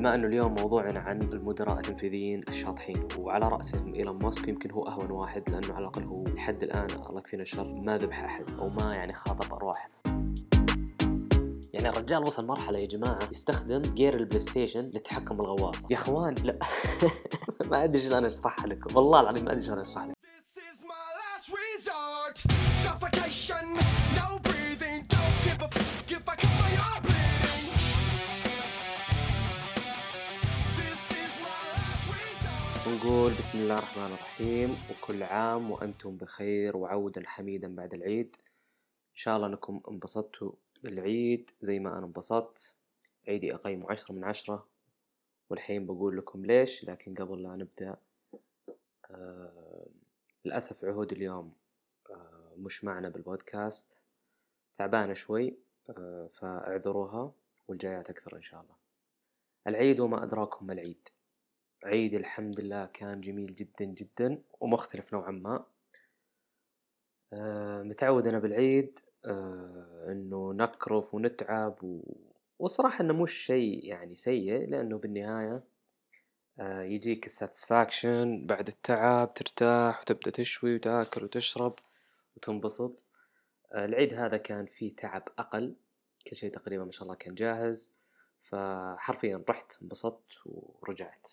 بما أنه اليوم موضوعنا عن المدراء التنفيذيين الشاطحين وعلى رأسهم إيلون ماسك يمكن هو أهون واحد لأنه على الأقل هو لحد الآن الله يكفينا الشر ما ذبح أحد أو ما يعني خاطر بأرواح يعني الرجال وصل مرحلة يا جماعة يستخدم gear ال PlayStation للتحكم بالغواصة يا أخوان لا. ما أدري شلون أشرحها لكم. والله العظيم ما أدري شلون اشرح لكم. ونقول بسم الله الرحمن الرحيم وكل عام وأنتم بخير وعودا حميدا بعد العيد. إن شاء الله أنكم انبسطتوا بالعيد زي ما أنا انبسطت. عيدي أقيمه عشرة من عشرة والحين بقول لكم ليش لكن قبل لا نبدأ آه للأسف عهود اليوم آه مش معنا بالبودكاست. تعبانة شوي آه فاعذروها والجايات أكثر إن شاء الله. العيد وما أدراكم ما العيد. عيد الحمد لله كان جميل جدا جدا ومختلف نوعا ما. آه، متعود أنا بالعيد آه، إنه نكرف ونتعب و... والصراحة إنه مش شيء يعني سيء لأنه بالنهاية آه، يجيك الساتسفاكشن بعد التعب ترتاح وتبدأ تشوي وتأكل وتشرب وتنبسط. العيد هذا كان فيه تعب أقل كل شيء تقريبا ما شاء الله كان جاهز فحرفيا رحت انبسطت ورجعت.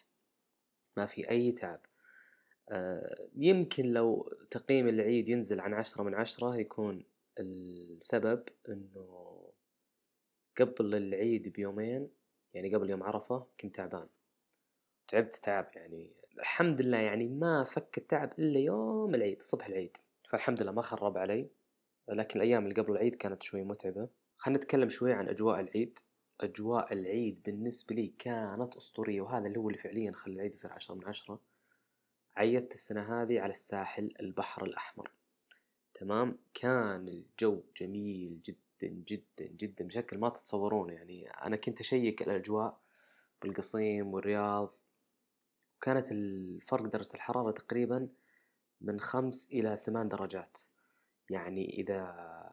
ما في أي تعب. آه، يمكن لو تقييم العيد ينزل عن عشرة من عشرة يكون السبب إنه قبل العيد بيومين يعني قبل يوم عرفة كنت تعبان. تعبت تعب يعني الحمد لله يعني ما فك التعب إلا يوم العيد صبح العيد. فالحمد لله ما خرب علي لكن الأيام اللي قبل العيد كانت شوي متعبة. خلينا نتكلم شوي عن أجواء العيد. أجواء العيد بالنسبة لي كانت أسطورية وهذا اللي هو اللي فعليا خلى العيد يصير عشرة من عشرة. عيدت السنة هذه على الساحل البحر الأحمر. تمام؟ كان الجو جميل جدا جدا جدا بشكل ما تتصورونه. يعني أنا كنت أشيك الأجواء بالقصيم والرياض. وكانت الفرق درجة الحرارة تقريبا من خمس إلى ثمان درجات. يعني إذا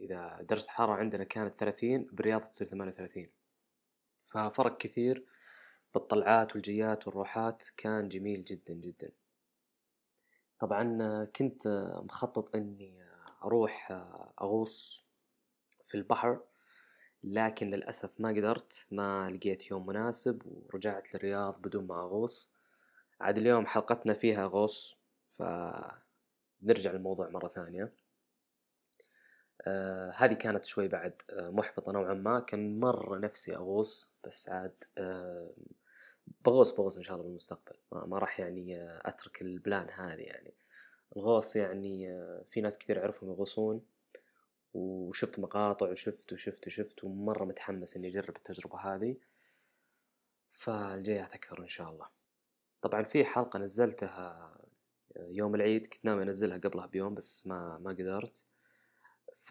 إذا درجة الحرارة عندنا كانت ثلاثين بالرياض تصير ثمانية وثلاثين. ففرق كثير بالطلعات والجيات والروحات كان جميل جدا جدا. طبعا كنت مخطط إني أروح أغوص في البحر لكن للأسف ما قدرت ما لقيت يوم مناسب ورجعت للرياض بدون ما أغوص. عاد اليوم حلقتنا فيها غوص فنرجع للموضوع مرة ثانية. آه هذه كانت شوي بعد آه محبطة نوعا ما. كان مرة نفسي أغوص بس عاد آه بغوص بغوص إن شاء الله بالمستقبل. ما, ما راح يعني آه أترك البلان هذه يعني. الغوص يعني آه في ناس كثير أعرفهم يغوصون وشفت مقاطع وشفت وشفت وشفت ومرة متحمس إني أجرب التجربة هذه. فالجايات أكثر إن شاء الله. طبعا في حلقة نزلتها يوم العيد. كنت ناوي أنزلها قبلها بيوم بس ما ما قدرت. ف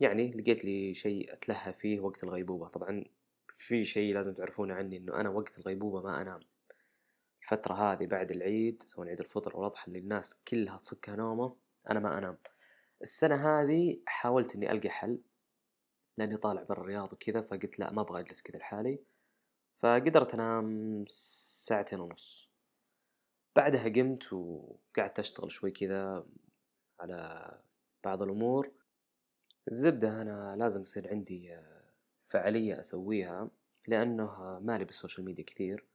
يعني لقيت لي شيء أتلهى فيه وقت الغيبوبة. طبعا في شيء لازم تعرفونه عني إنه أنا وقت الغيبوبة ما أنام. الفترة هذه بعد العيد سواء عيد الفطر أو الأضحى اللي الناس كلها تصكها نومة أنا ما أنام. السنة هذه حاولت إني ألقى حل لأني طالع برا الرياض وكذا فقلت لا ما أبغى أجلس كذا لحالي. فقدرت أنام ساعتين ونص. بعدها قمت وقعدت أشتغل شوي كذا على بعض الأمور. الزبدة أنا لازم يصير عندي فعالية أسويها لأنه مالي بال social media كثير.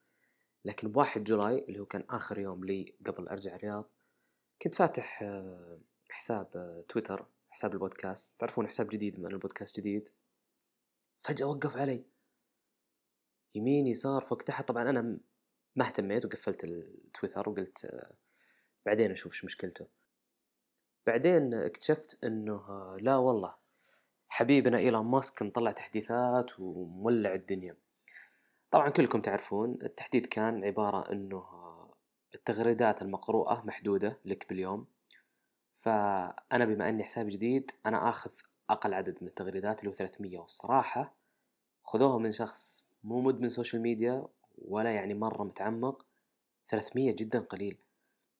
لكن بواحد July اللي هو كان آخر يوم لي قبل أرجع الرياض كنت فاتح حساب تويتر حساب البودكاست. تعرفون حساب جديد من البودكاست جديد؟ فجأة وقف علي. يمين يسار فوق تحت. طبعا أنا ما اهتميت وقفلت التويتر وقلت بعدين أشوف إيش مشكلته. بعدين اكتشفت إنه لا والله. حبيبنا إيلون ماسك مطلع تحديثات ومولع الدنيا. طبعا كلكم تعرفون التحديث كان عبارة إنه التغريدات المقروءة محدودة لك باليوم. فأنا بما أني حسابي جديد أنا آخذ أقل عدد من التغريدات اللي هو 300 والصراحة خذوها من شخص مو مدمن social media ولا يعني مرة متعمق. 300 جدا قليل.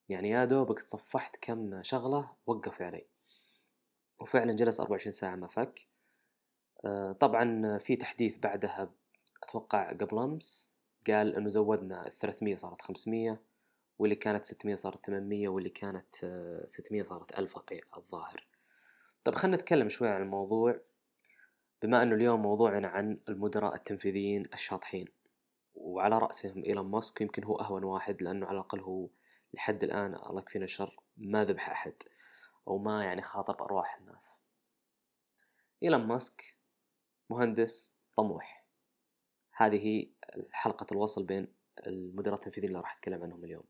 يعني يا دوبك تصفحت كم شغلة وقف علي. وفعلا جلس 24 ساعة ما فك. آه، طبعا في تحديث بعدها أتوقع قبل أمس قال إنه زودنا ال 300 صارت 500 واللي كانت 600 صارت 800 واللي كانت آه، 600 صارت 1000 أي- الظاهر. طب خلينا نتكلم شوي عن الموضوع. بما إنه اليوم موضوعنا عن المدراء التنفيذيين الشاطحين وعلى رأسهم إيلون ماسك يمكن هو أهون واحد لأنه على الأقل هو لحد الآن الله يكفينا الشر ما ذبح أحد. أو ما يعني خاطب أرواح الناس. إيلون ماسك مهندس طموح. هذه حلقة الوصل بين المدراء التنفيذيين اللي راح أتكلم عنهم اليوم.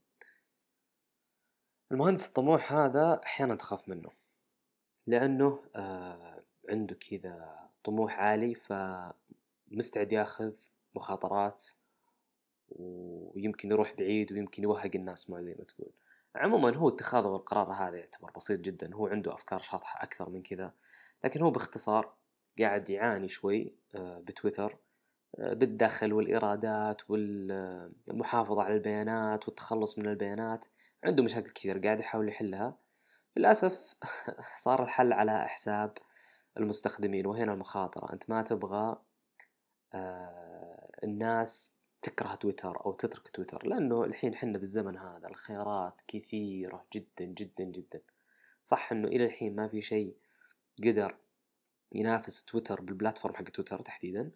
المهندس الطموح هذا أحيانا تخاف منه لأنه آه عنده كذا طموح عالي فمستعد ياخذ مخاطرات ويمكن يروح بعيد ويمكن يوهق الناس معه زي ما تقول. عموما هو اتخاذه القرار هذا يعتبر بسيط جدا. هو عنده أفكار شاطحة أكثر من كذا لكن هو باختصار قاعد يعاني شوي آه، بتويتر آه، بالدخل والإيرادات والمحافظة على البيانات والتخلص من البيانات. عنده مشاكل كثير قاعد يحاول يحلها. للأسف صار الحل على حساب المستخدمين وهنا المخاطرة. أنت ما تبغى آه، الناس تكره تويتر أو تترك تويتر لأنه الحين حنا بالزمن هذا الخيارات كثيرة جدا جدا جدا. صح أنه إلى الحين ما في شيء قدر ينافس تويتر بالبلاتفورم حق تويتر تحديدا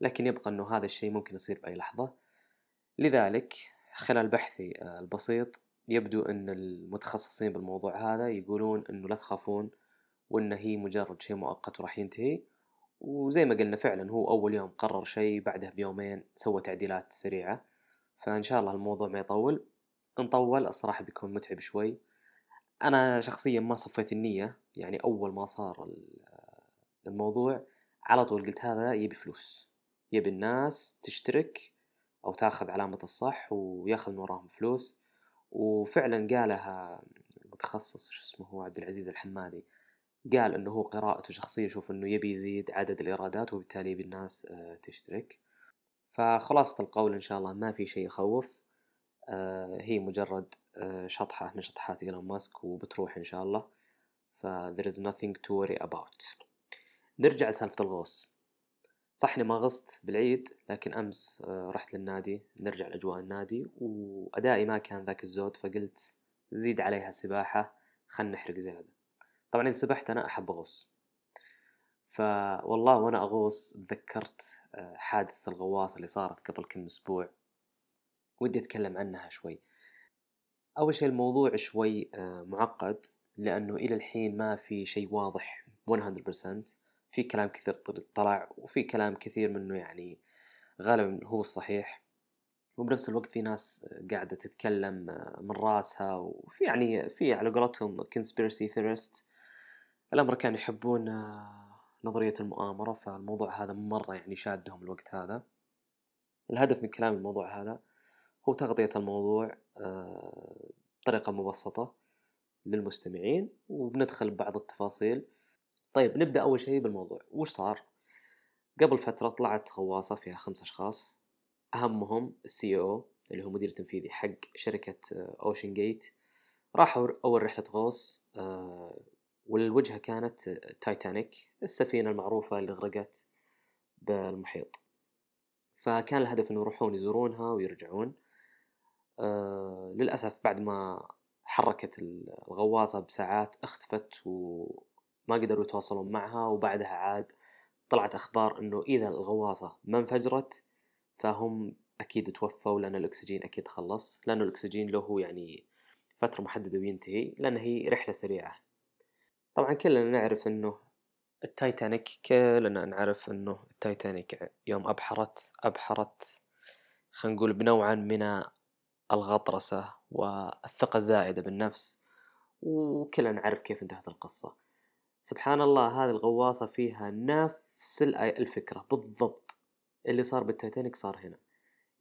لكن يبقى إنه هذا الشيء ممكن يصير بأي لحظة. لذلك خلال بحثي آه، البسيط يبدو إن المتخصصين بالموضوع هذا يقولون إنه لا تخافون وإنه هي مجرد شيء مؤقت وراح ينتهي. وزي ما قلنا فعلا هو أول يوم قرر شيء بعدها بيومين سوى تعديلات سريعة. فإن شاء الله الموضوع ما يطول. ان طول الصراحة بيكون متعب شوي. أنا شخصيا ما صفيت النية يعني أول ما صار ال- الموضوع على طول قلت هذا يبي فلوس. يبي الناس تشترك أو تأخذ علامة الصح ويأخذ من وراهم فلوس. وفعلا قالها المتخصص شو اسمه هو عبد العزيز الحمادي. قال إنه هو قراءته شخصية يشوف إنه يبي يزيد عدد الإيرادات وبالتالي يبي الناس آه، تشترك. فخلاصة القول إن شاء الله ما في شيء يخوف. آه، هي مجرد آه، شطحة من شطحات إيلون ماسك وبتروح إن شاء الله. ف there is nothing to worry about. نرجع لسالفة الغوص. صح إني ما غصت بالعيد لكن أمس رحت للنادي. نرجع لأجواء النادي وأدائي ما كان ذاك الزود فقلت زيد عليها سباحة خلنا نحرق زيادة. طبعا إذا سبحت أنا أحب اغوص فوالله وأنا أغوص تذكرت آه، حادث الغواصة اللي صارت قبل كم أسبوع. ودي أتكلم عنها شوي. أول شيء الموضوع شوي آه، معقد لأنه إلى الحين ما في شيء واضح 100% في كلام كثير طل- طلع وفي كلام كثير منه يعني غالبا هو الصحيح. وبنفس الوقت في ناس قاعدة تتكلم آه، من راسها وفي يعني في على قولتهم conspiracy theorist الأمريكان يحبون آه، نظرية المؤامرة فالموضوع هذا مرة يعني شادهم الوقت هذا. الهدف من كلام الموضوع هذا هو تغطية الموضوع آه، بطريقة مبسطة للمستمعين وبندخل ببعض التفاصيل. طيب نبدأ أول شيء بالموضوع. وش صار؟ قبل فترة طلعت غواصة فيها خمس أشخاص. أهمهم السي أو اللي هو مدير تنفيذي حق شركة أوشن جيت. راحوا أول رحلة غوص آه، والوجهة كانت تايتانيك السفينة المعروفة اللي غرقت بالمحيط. فكان الهدف إنه يروحون يزورونها ويرجعون. آه للأسف بعد ما حركت الغواصة بساعات اختفت وما قدروا يتواصلون معها وبعدها عاد طلعت أخبار إنه إذا الغواصة ما انفجرت فهم أكيد توفوا لأن الأكسجين أكيد خلص لأنه الأكسجين له يعني فترة محددة وينتهي لأن هي رحلة سريعة. طبعا كلنا نعرف إنه التايتانيك كلنا نعرف إنه التايتانيك يوم أبحرت أبحرت خلينا نقول بنوعا من الغطرسة والثقة الزائدة بالنفس وكلنا نعرف كيف انتهت القصة. سبحان الله هذه الغواصة فيها نفس الفكرة بالضبط. اللي صار بالتايتانيك صار هنا.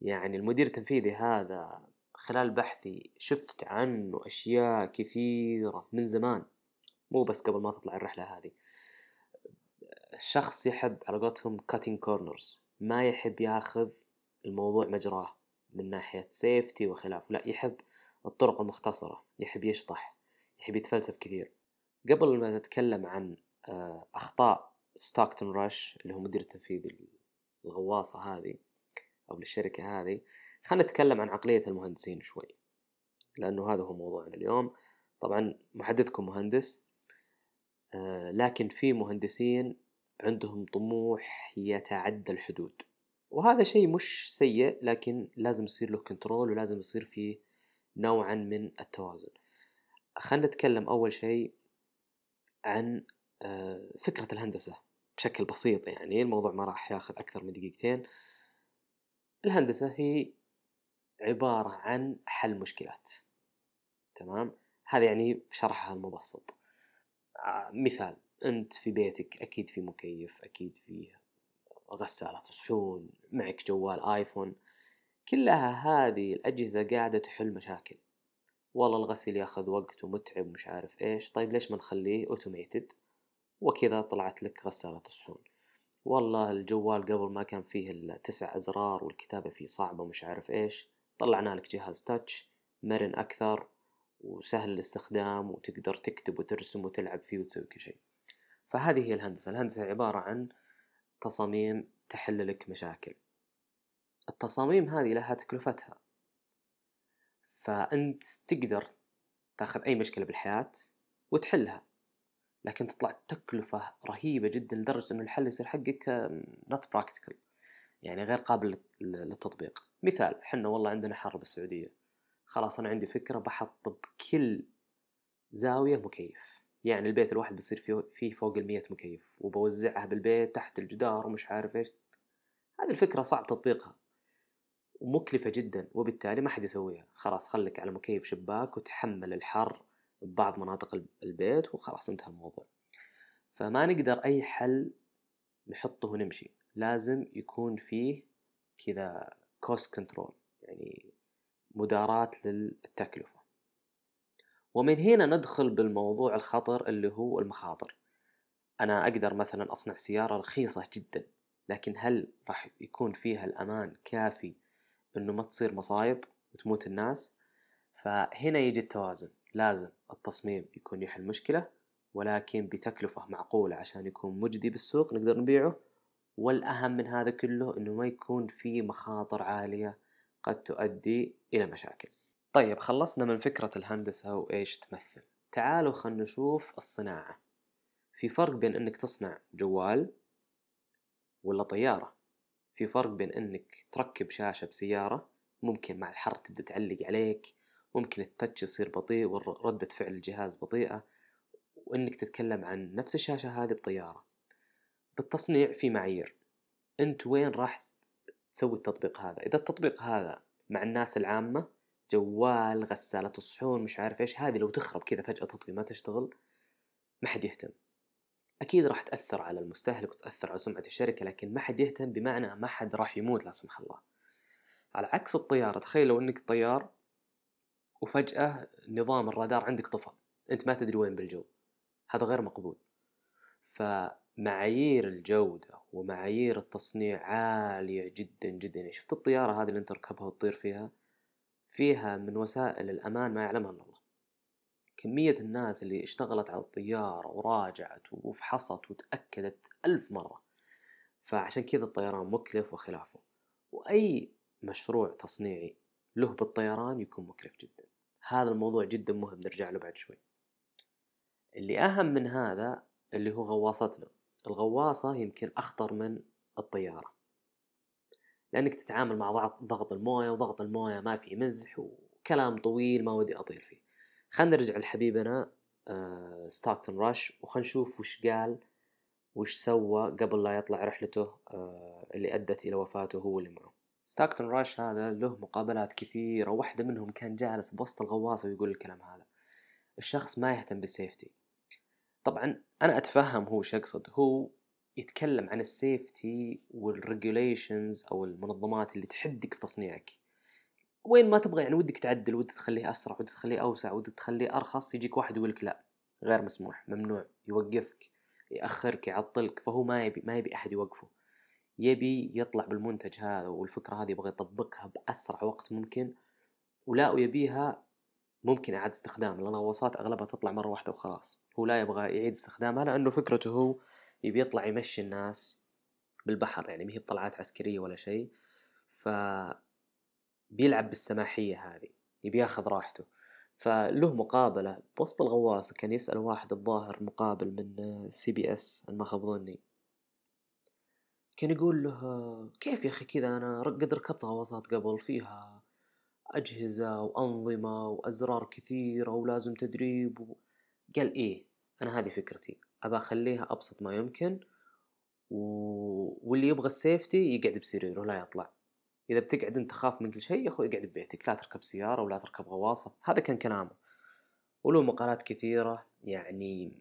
يعني المدير التنفيذي هذا خلال بحثي شفت عنه أشياء كثيرة من زمان. مو بس قبل ما تطلع الرحلة هذه. الشخص يحب على قولتهم cutting corners. ما يحب ياخذ الموضوع مجراه من ناحية سيفتي وخلافه لا يحب الطرق المختصرة. يحب يشطح. يحب يتفلسف كثير. قبل ما نتكلم عن آه، أخطاء ستوكتون راش اللي هو مدير التنفيذي الغواصة هذه أو للشركة هذه خلينا نتكلم عن عقلية المهندسين شوي لأنه هذا هو موضوعنا اليوم. طبعا محدثكم مهندس. لكن في مهندسين عندهم طموح يتعدى الحدود. وهذا شيء مش سيء لكن لازم يصير له control ولازم يصير فيه نوعا من التوازن. خلينا نتكلم أول شيء عن آه، فكرة الهندسة بشكل بسيط يعني الموضوع ما راح ياخذ أكثر من دقيقتين. الهندسة هي عبارة عن حل مشكلات. تمام؟ هذا يعني شرحها المبسط. آه، مثال أنت في بيتك أكيد في مكيف أكيد فيه غسالة صحون معك جوال آيفون كلها هذه الأجهزة قاعدة تحل مشاكل. والله الغسيل ياخذ وقت ومتعب ومش عارف إيش. طيب ليش ما نخليه اوتوميتد وكذا طلعت لك غسالة الصحون. والله الجوال قبل ما كان فيه التسع أزرار والكتابة فيه صعبة ومش عارف إيش طلعنا لك جهاز تاتش مرن أكثر وسهل الاستخدام وتقدر تكتب وترسم وتلعب فيه وتسوي كل شيء. فهذه هي الهندسة. الهندسة عبارة عن تصاميم تحل لك مشاكل. التصاميم هذه لها تكلفتها. فأنت تقدر تاخذ أي مشكلة بالحياة وتحلها. لكن تطلع تكلفة رهيبة جدا لدرجة أنه الحل يصير حقك not practical. يعني غير قابل للتطبيق. مثال حنا والله عندنا حر بالسعودية. خلاص أنا عندي فكرة بحط بكل زاوية مكيف. يعني البيت الواحد بيصير فيه, فيه فوق المية مكيف وبوزعها بالبيت تحت الجدار ومش عارف إيش. هذه الفكرة صعب تطبيقها. ومكلفة جدا وبالتالي ما حد يسويها. خلاص خليك على مكيف شباك وتحمل الحر ببعض مناطق البيت وخلاص انتهى الموضوع. فما نقدر أي حل نحطه ونمشي. لازم يكون فيه كذا cost control يعني مداراة للتكلفة. ومن هنا ندخل بالموضوع الخطر اللي هو المخاطر. أنا أقدر مثلا أصنع سيارة رخيصة جدا لكن هل راح يكون فيها الأمان كافي إنه ما تصير مصايب وتموت الناس؟ فهنا يجي التوازن. لازم التصميم يكون يحل مشكلة ولكن بتكلفة معقولة عشان يكون مجدي بالسوق نقدر نبيعه. والأهم من هذا كله إنه ما يكون في مخاطر عالية قد تؤدي إلى مشاكل. طيب خلصنا من فكرة الهندسة وإيش تمثل. تعالوا خلنا نشوف الصناعة. في فرق بين إنك تصنع جوال ولا طيارة؟ في فرق بين إنك تركب شاشة بسيارة ممكن مع الحر تبدأ تعلق عليك ممكن التاتش يصير بطيء وردة فعل الجهاز بطيئة وإنك تتكلم عن نفس الشاشة هذه بطيارة. بالتصنيع في معايير. أنت وين راح تسوي التطبيق هذا؟ إذا التطبيق هذا مع الناس العامة جوال غسالة الصحون مش عارف إيش. هذه لو تخرب كذا فجأة تطفي ما تشتغل ما حد يهتم. أكيد راح تأثر على المستهلك وتأثر على سمعة الشركة لكن ما حد يهتم بمعنى ما حد راح يموت لا سمح الله. على عكس الطيارة تخيل لو إنك طيار وفجأة نظام الرادار عندك طفى. أنت ما تدري وين بالجو. هذا غير مقبول. فمعايير الجودة ومعايير التصنيع عالية جدا جدا. يعني شفت الطيارة هذه اللي أنت تركبها وتطير فيها؟ فيها من وسائل الأمان ما يعلمها إلا الله. كمية الناس اللي اشتغلت على الطيارة وراجعت وفحصت وتأكدت ألف مرة. فعشان كذا الطيران مكلف وخلافه. وأي مشروع تصنيعي له بالطيران يكون مكلف جدا. هذا الموضوع جدا مهم. نرجع له بعد شوي. اللي أهم من هذا اللي هو غواصتنا. الغواصة يمكن أخطر من الطيارة. لأنك تتعامل مع ضغط الموية وضغط الموية ما في مزح وكلام طويل ما ودي أطيل فيه. خلينا نرجع لحبيبنا ستاكتون راش وخلينا نشوف وش قال وش سوى قبل لا يطلع رحلته آه اللي أدت إلى وفاته هو واللي معه. ستاكتون راش هذا له مقابلات كثيرة واحدة منهم كان جالس بوسط الغواصة ويقول الكلام هذا. الشخص ما يهتم بال safety طبعا أنا أتفهم هو شو يقصد. هو يتكلم عن ال safety وال regulations أو المنظمات اللي تحدك بتصنيعك. وين ما تبغى يعني ودك تعدل ودك تخليه أسرع ودك تخليه أوسع ودك تخليه أرخص يجيك واحد يقول لك لا غير مسموح ممنوع يوقفك يأخرك يعطلك. فهو ما يبي ما يبي أحد يوقفه. يبي يطلع بالمنتج هذا والفكرة هذه يبغى يطبقها بأسرع وقت ممكن ولا يبيها ممكن إعادة استخدام لأن الغواصات أغلبها تطلع مرة واحدة وخلاص. هو لا يبغى يعيد استخدامها لأنه فكرته هو يبي يطلع يمشي الناس بالبحر يعني ما هي بطلعات عسكرية ولا شيء. ف بيلعب بالسماحية هذه يبي ياخذ راحته. فله مقابلة. بوسط الغواصة كان يسأل واحد الظاهر مقابل من CBS أنا ما خاب ظني. كان يقول له كيف يا أخي كذا؟ أنا قد ركبت غواصات قبل فيها. أجهزة وأنظمة وأزرار كثيرة ولازم تدريب و... قال إيه أنا هذه فكرتي أبى أخليها أبسط ما يمكن و... واللي يبغى السيفتي يقعد بسريره لا يطلع. إذا بتقعد أنت خاف من كل شيء يا أخوي اقعد ببيتك لا تركب سيارة ولا تركب غواصة هذا كان كلامه. وله مقالات كثيرة يعني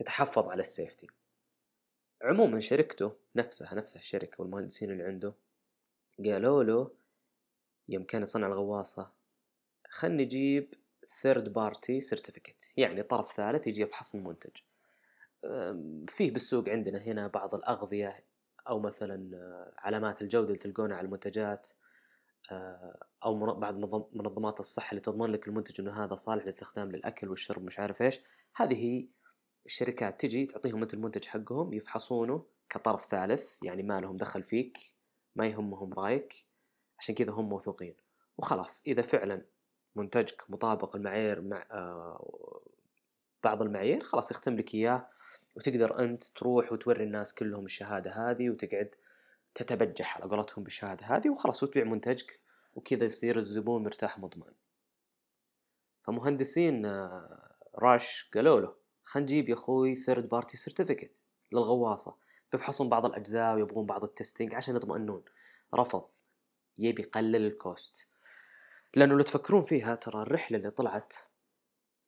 يتحفظ على السيفتي. عموما شركته نفسها نفسها الشركة والمهندسين اللي عنده قالوا له يوم كان يصنع الغواصة خلني نجيب third party certificate يعني طرف ثالث يجي يفحص المنتج فيه بالسوق عندنا هنا بعض الأغذية أو مثلا آه، علامات الجودة اللي تلقونها على المنتجات آه، أو بعض منظمات الصحة اللي تضمن لك المنتج إنه هذا صالح للاستخدام للأكل والشرب مش عارف إيش. هذه هي الشركات تجي تعطيهم انت المنتج حقهم يفحصونه كطرف ثالث يعني ما لهم دخل فيك ما يهمهم رأيك. عشان كذا هم موثوقين. وخلاص إذا فعلا منتجك مطابق المعايير مع آه، بعض المعايير خلاص يختم لك إياه وتقدر أنت تروح وتوري الناس كلهم الشهادة هذه وتقعد تتبجح على قولتهم بالشهادة هذه وخلاص وتبيع منتجك وكذا يصير الزبون مرتاح مضمون فمهندسين آه، راش قالوا له خلينا نجيب يا أخوي third party certificate للغواصة بيفحصون بعض الأجزاء ويبغون بعض ال testing عشان يطمئنون. رفض. يبي يقلل ال cost. لأنه لو تفكرون فيها ترى الرحلة اللي طلعت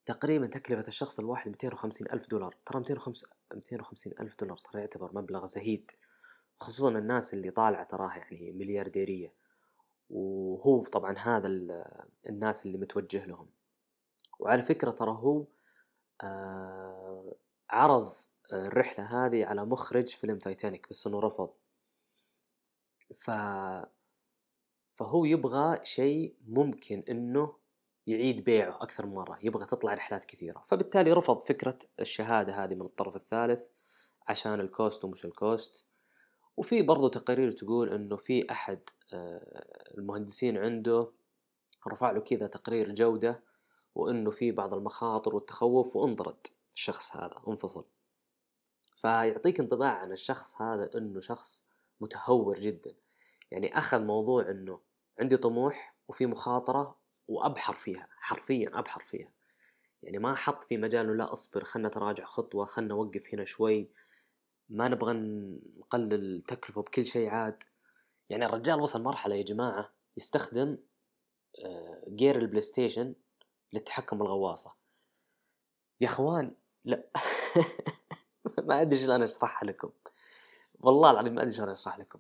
تقريبا تكلفة الشخص الواحد 250 ألف دولار. ترى 250 250 ألف دولار ترى يعتبر مبلغ زهيد. خصوصا الناس اللي طالعة تراها يعني مليارديرية. وهو طبعا هذا الناس اللي متوجه لهم. وعلى فكرة ترى هو آه عرض الرحلة هذه على مخرج فيلم تايتانيك بس إنه رفض. ف فهو يبغى شيء ممكن إنه يعيد بيعه أكثر من مرة يبغى تطلع رحلات كثيرة. فبالتالي رفض فكرة الشهادة هذه من الطرف الثالث عشان ال cost ومش ال cost. وفي برضو تقارير تقول إنه في أحد آه، المهندسين عنده رفع له كذا تقرير جودة وإنه في بعض المخاطر والتخوف وانطرد الشخص هذا انفصل. فيعطيك انطباع عن الشخص هذا إنه شخص متهور جدا. يعني أخذ موضوع إنه عندي طموح وفي مخاطرة وأبحر فيها حرفيا أبحر فيها. يعني ما حط في مجال لا أصبر خلنا نتراجع خطوة خلنا نوقف هنا شوي ما نبغى نقلل التكلفة بكل شيء عاد. يعني الرجال وصل مرحلة يا جماعة يستخدم gear البلاي ستيشن للتحكم بالغواصة. يا أخوان لا. ما أدري شلون أشرحها لكم. والله العظيم ما أدري شلون اشرح لكم.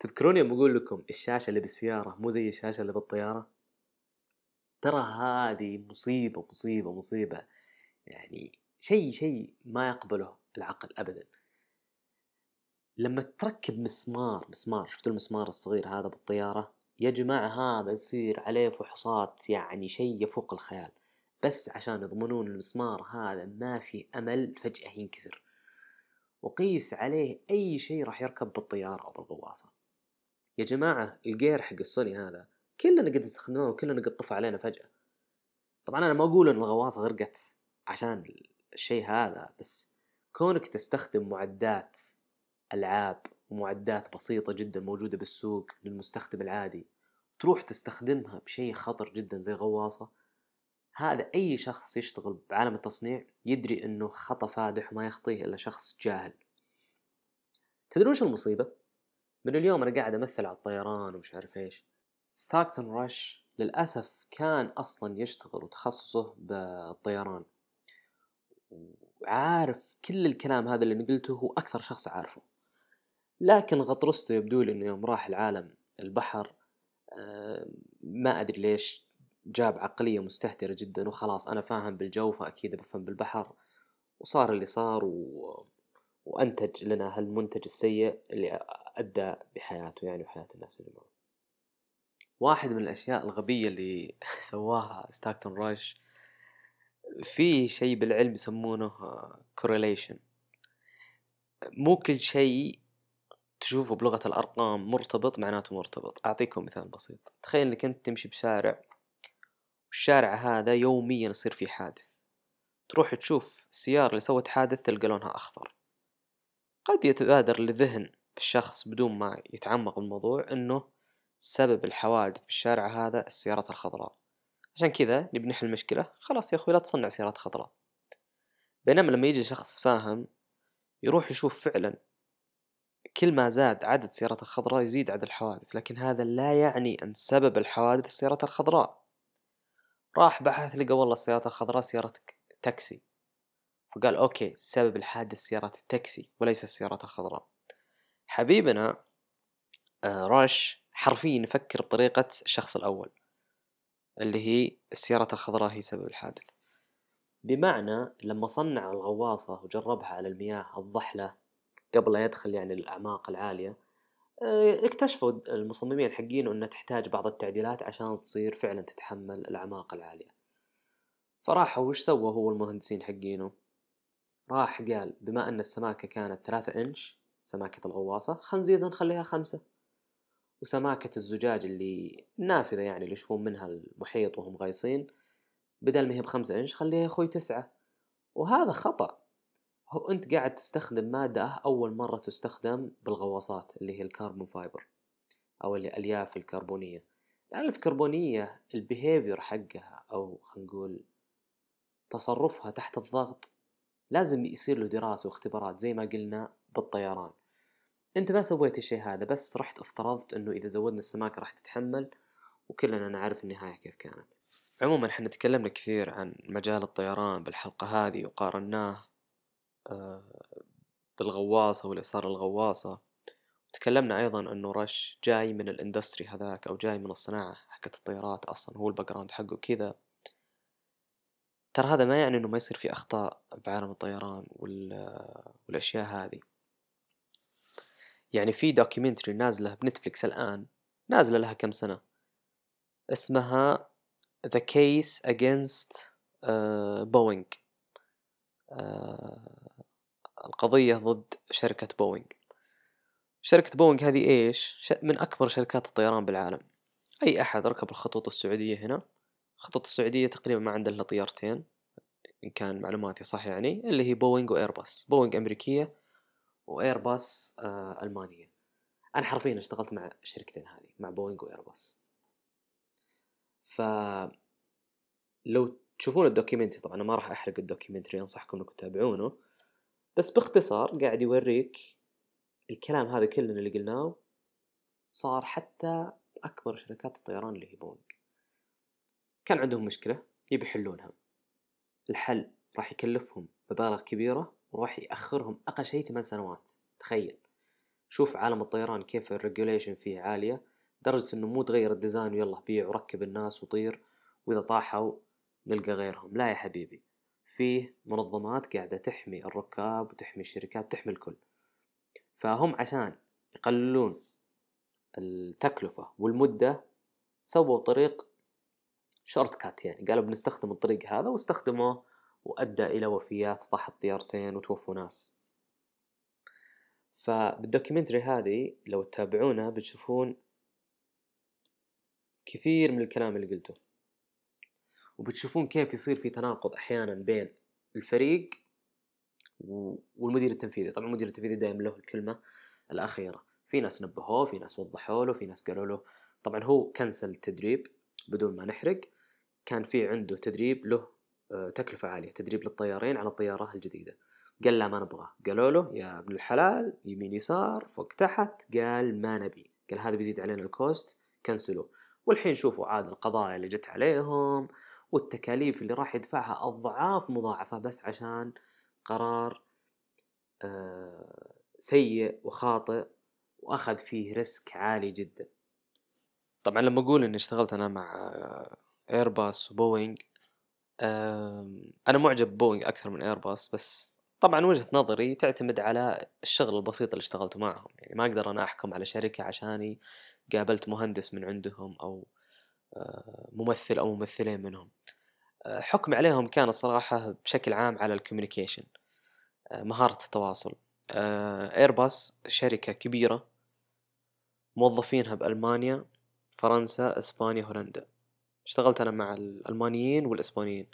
تذكرون يوم أقول لكم الشاشة اللي بالسيارة مو زي الشاشة اللي بالطيارة؟ ترى هذه مصيبة مصيبة مصيبة. يعني شيء شيء ما يقبله العقل أبدا. لما تركب مسمار مسمار شفتوا المسمار الصغير هذا بالطيارة؟ يا جماعة هذا يصير عليه فحوصات يعني شيء يفوق الخيال. بس عشان يضمنون المسمار هذا ما في أمل فجأة ينكسر. وقيس عليه أي شيء راح يركب بالطيارة أو بالغواصة. يا جماعة الجير حق السوني هذا كلنا قد استخدمناه وكلنا قد طفى علينا فجأة طبعا أنا ما أقول إن الغواصة غرقت عشان الشيء هذا بس كونك تستخدم معدات ألعاب ومعدات بسيطة جدا موجودة بالسوق للمستخدم العادي تروح تستخدمها بشيء خطر جدا زي غواصة هذا أي شخص يشتغل بعالم التصنيع يدري أنه خطأ فادح وما يخطيه إلا شخص جاهل تدرون شو المصيبة؟ من اليوم أنا قاعد أمثل على الطيران ومش عارف إيش. ستاكتون راش للأسف كان أصلا يشتغل وتخصصه بالطيران. وعارف كل الكلام هذا اللي نقلته هو أكثر شخص عارفه. لكن غطرسته يبدو لي إنه يوم راح العالم البحر آه، ما أدري ليش جاب عقلية مستهترة جدا وخلاص أنا فاهم بالجو فأكيد بفهم بالبحر. وصار اللي صار و... وأنتج لنا هالمنتج السيء اللي أدى بحياته يعني وحياة الناس اللي معه. واحد من الأشياء الغبية اللي سواها ستاكتون راش في شيء بالعلم يسمونه correlation. مو كل شيء تشوفه بلغة الأرقام مرتبط معناته مرتبط. أعطيكم مثال بسيط. تخيل إنك أنت تمشي بشارع والشارع هذا يوميا يصير فيه حادث. تروح تشوف السيارة اللي سوت حادث تلقى لونها أخضر. قد يتبادر لذهن الشخص بدون ما يتعمق بالموضوع إنه سبب الحوادث بالشارع هذا السيارات الخضراء. عشان كذا نبي نحل المشكلة. خلاص يا أخوي لا تصنع سيارات خضراء. بينما لما يجي شخص فاهم يروح يشوف فعلا كل ما زاد عدد السيارات الخضراء يزيد عدد الحوادث. لكن هذا لا يعني أن سبب الحوادث السيارات الخضراء. راح بحث لقى والله السيارات الخضراء سيارة تاكسي. فقال okay سبب الحادث سيارات التاكسي وليس السيارات الخضراء. حبيبنا آه، راش حرفيا يفكر بطريقة الشخص الأول اللي هي السيارات الخضراء هي سبب الحادث. بمعنى لما صنع الغواصة وجربها على المياه الضحلة قبل لا يدخل يعني للأعماق العالية آه، اكتشفوا المصممين حقينه إنها تحتاج بعض التعديلات عشان تصير فعلا تتحمل الأعماق العالية. فراحوا وش سوى هو المهندسين حقينه؟ راح قال بما أن السماكة كانت ثلاثة إنش سماكة الغواصة. خلينا نزيدها نخليها خمسة. وسماكة الزجاج اللي نافذة يعني اللي يشوفون منها المحيط وهم غايصين بدل ما هي بخمسة إنش خليها يا أخوي تسعة. وهذا خطأ. هو أنت قاعد تستخدم مادة أول مرة تستخدم بالغواصات اللي هي ال carbon fiber أو اللي الألياف الكربونية. الالياف الكربونية ال behavior حقها أو خلينا نقول تصرفها تحت الضغط لازم يصير له دراسة واختبارات. زي ما قلنا بالطيران. أنت ما سويت الشيء هذا بس رحت افترضت إنه إذا زودنا السماكة راح تتحمل وكلنا نعرف النهاية كيف كانت. عموما إحنا تكلمنا كثير عن مجال الطيران بالحلقة هذه وقارناه آه، بالغواصة واللي صار الغواصة. تكلمنا أيضا إنه رش جاي من ال industry هذاك أو جاي من الصناعة حقت الطيارات أصلا هو ال background حقه كذا ترى هذا ما يعني إنه ما يصير في أخطاء بعالم الطيران والأشياء هذه. يعني في documentary نازلة بنتفليكس الآن نازلة لها كم سنة؟ اسمها The Case Against بوينغ uh, uh, القضية ضد شركة بوينغ شركة بوينغ هذه إيش؟ من أكبر شركات الطيران بالعالم. أي أحد ركب الخطوط السعودية هنا؟ الخطوط السعودية تقريبا ما عندها إلا طيارتين إن كان معلوماتي صح يعني اللي هي بوينغ وإيرباص بوينغ أمريكية وإيرباص آه ألمانية. أنا حرفيا اشتغلت مع الشركتين هذه مع بوينغ وإيرباص ف لو تشوفون ال documentary طبعا أنا ما راح أحرق ال documentary أنصحكم إنكم تتابعونه. بس باختصار قاعد يوريك الكلام هذا كله اللي قلناه صار حتى أكبر شركات الطيران اللي هي بوينغ. كان عندهم مشكلة يبي يحلونها. الحل راح يكلفهم مبالغ كبيرة وراح يأخرهم أقل شيء ثمان سنوات. تخيل. شوف عالم الطيران كيف ال regulation فيه عالية. درجة إنه مو تغير ال design ويلا بيع وركب الناس وطير. وإذا طاحوا نلقى غيرهم. لا يا حبيبي. فيه منظمات قاعدة تحمي الركاب وتحمي الشركات وتحمي الكل. فهم عشان يقللون التكلفة والمدة سووا طريق shortcut يعني. قالوا بنستخدم الطريق هذا واستخدموه وأدى إلى وفيات طاحت طيارتين وتوفوا ناس. فبال documentary هذه لو تتابعونها بتشوفون كثير من الكلام اللي قلته. وبتشوفون كيف يصير في تناقض أحيانا بين الفريق والمدير التنفيذي. طبعا المدير التنفيذي دائما له الكلمة الأخيرة. في ناس نبهوه في ناس وضحوا له في ناس قالوا له. طبعا هو كنسل التدريب بدون ما نحرق. كان في عنده تدريب له تكلفة عالية تدريب للطيارين على الطيارة الجديدة. قال لا ما نبغاه. قالوا له يا ابن الحلال يمين يسار فوق تحت. قال ما نبي. قال هذا بيزيد علينا الكوست كنسلوه. والحين شوفوا عاد القضايا اللي جت عليهم والتكاليف اللي راح يدفعها أضعاف مضاعفة بس عشان قرار آه، سيء وخاطئ وأخذ فيه ريسك عالي جدا. طبعا لما أقول إني اشتغلت أنا مع ايرباص وبوينغ أنا معجب بوينغ أكثر من ايرباص بس طبعا وجهة نظري تعتمد على الشغل البسيط اللي اشتغلته معهم. يعني ما أقدر أنا أحكم على شركة عشاني قابلت مهندس من عندهم أو آه، ممثل أو ممثلين منهم. آه، حكم عليهم كان الصراحة بشكل عام على الكوميونيكيشن آه، مهارة التواصل. ايرباص شركة كبيرة موظفينها بألمانيا فرنسا إسبانيا هولندا. اشتغلت أنا مع الألمانيين والإسبانيين.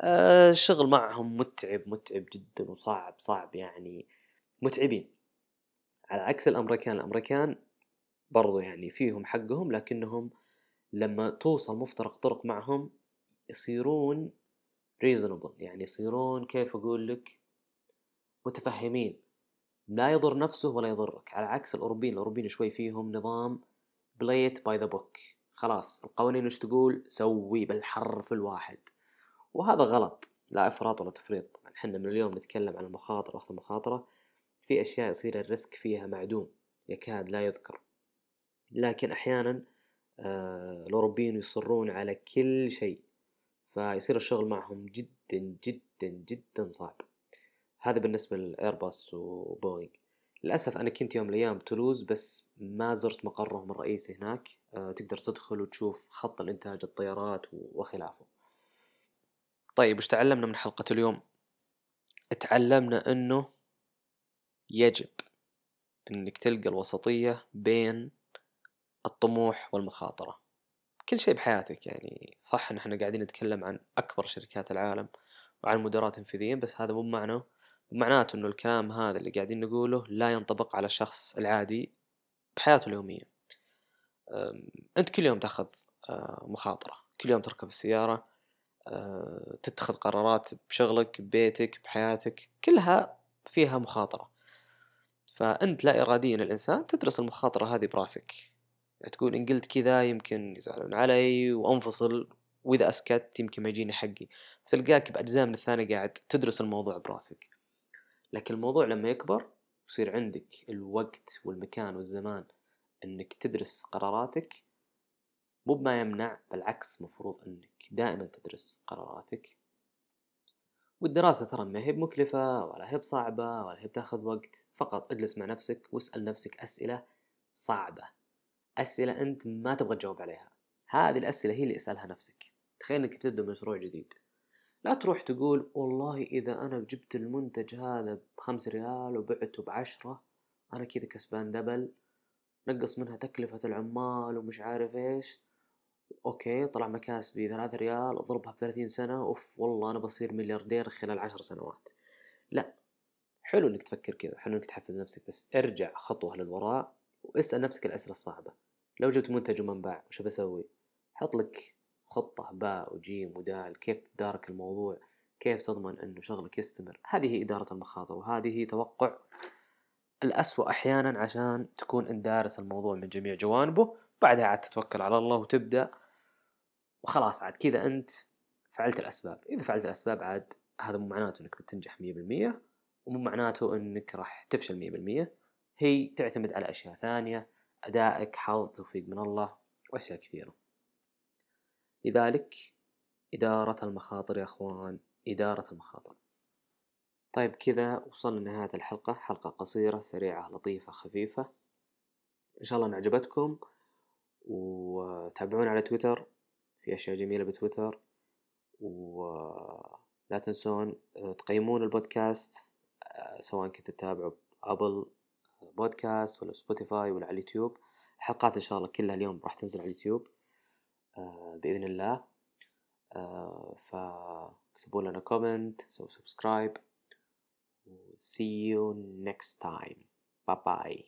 آه، الشغل معهم متعب متعب جدا وصعب صعب يعني. متعبين. على عكس الأمريكان الأمريكان برضو يعني فيهم حقهم لكنهم لما توصل مفترق طرق معهم يصيرون reasonable يعني يصيرون كيف أقول لك؟ متفهمين. لا يضر نفسه ولا يضرك. على عكس الأوروبيين الأوروبيين شوي فيهم نظام play it by the book خلاص القوانين وش تقول؟ سوي بالحرف الواحد. وهذا غلط. لا إفراط ولا تفريط. إحنا من اليوم نتكلم عن المخاطرة واخذ المخاطرة. في أشياء يصير الريسك فيها معدوم يكاد لا يذكر. لكن أحيانا آه الأوروبيين يصرون على كل شيء فيصير الشغل معهم جدا جدا جدا صعب. هذا بالنسبة للايرباص وبوينغ. للأسف أنا كنت يوم من الأيام بتولوز بس ما زرت مقرهم الرئيسي هناك. أه تقدر تدخل وتشوف خط الإنتاج الطيارات وخلافه. طيب وش تعلمنا من حلقة اليوم؟ تعلمنا إنه يجب إنك تلقى الوسطية بين الطموح والمخاطرة. كل شيء بحياتك يعني. صح إن إحنا قاعدين نتكلم عن أكبر شركات العالم وعن مدراء تنفيذيين بس هذا مو بمعنى معناته إنه الكلام هذا اللي قاعدين نقوله لا ينطبق على الشخص العادي بحياته اليومية. أنت كل يوم تأخذ آه، مخاطرة كل يوم تركب السيارة آه، تتخذ قرارات بشغلك ببيتك بحياتك كلها فيها مخاطرة. فأنت لا إراديا الإنسان تدرس المخاطرة هذه براسك. تقول إن قلت كذا يمكن يزعلون علي وأنفصل وإذا أسكت يمكن ما يجيني حقي. تلقاك بأجزاء من الثانية قاعد تدرس الموضوع براسك. لكن الموضوع لما يكبر يصير عندك الوقت والمكان والزمان إنك تدرس قراراتك مو بما يمنع بالعكس مفروض إنك دائما تدرس قراراتك. والدراسة ترى ما هي بمكلفة ولا هي بصعبة ولا هي بتاخذ وقت فقط اجلس مع نفسك واسأل نفسك أسئلة صعبة أسئلة أنت ما تبغى تجاوب عليها. هذه الأسئلة هي اللي اسألها نفسك. تخيل أنك بتبدأ مشروع جديد. لا تروح تقول والله إذا أنا جبت المنتج هذا بخمس ريال وبعته بعشرة أنا كذا كسبان double نقص منها تكلفة العمال ومش عارف إيش. أوكي طلع مكاسبي ثلاثة ريال أضربها بثلاثين سنة أوف والله أنا بصير ملياردير خلال عشر سنوات. لا حلو إنك تفكر كذا حلو إنك تحفز نفسك بس ارجع خطوة للوراء واسأل نفسك الأسئلة الصعبة. لو جبت منتج وما انباع وش بسوي؟ حط لك خطة باء وجيم ودال كيف تدارك الموضوع كيف تضمن إنه شغلك يستمر. هذه هي إدارة المخاطر وهذه هي توقع الأسوأ أحيانا عشان تكون أنت دارس الموضوع من جميع جوانبه بعدها عاد تتوكل على الله وتبدأ وخلاص عاد كذا أنت فعلت الأسباب. إذا فعلت الأسباب عاد هذا مو معناته أنك بتنجح مية بالمية ومو معناته أنك راح تفشل مية بالمية. هي تعتمد على أشياء ثانية أدائك حظ توفيق من الله وأشياء كثيرة. لذلك إدارة المخاطر يا أخوان إدارة المخاطر. طيب كذا وصلنا لنهاية الحلقة حلقة قصيرة سريعة لطيفة خفيفة. إن شاء الله إن عجبتكم وتابعونا على تويتر في أشياء جميلة بتويتر. ولا تنسون تقيمون البودكاست سواء كنت تتابعوا ب Apple Podcast ولا Spotify ولا على اليوتيوب. الحلقات إن شاء الله كلها اليوم راح تنزل على اليوتيوب. آه، بإذن الله آه، فاكتبوا لنا كومنت سو سبسكرايب see you next time bye bye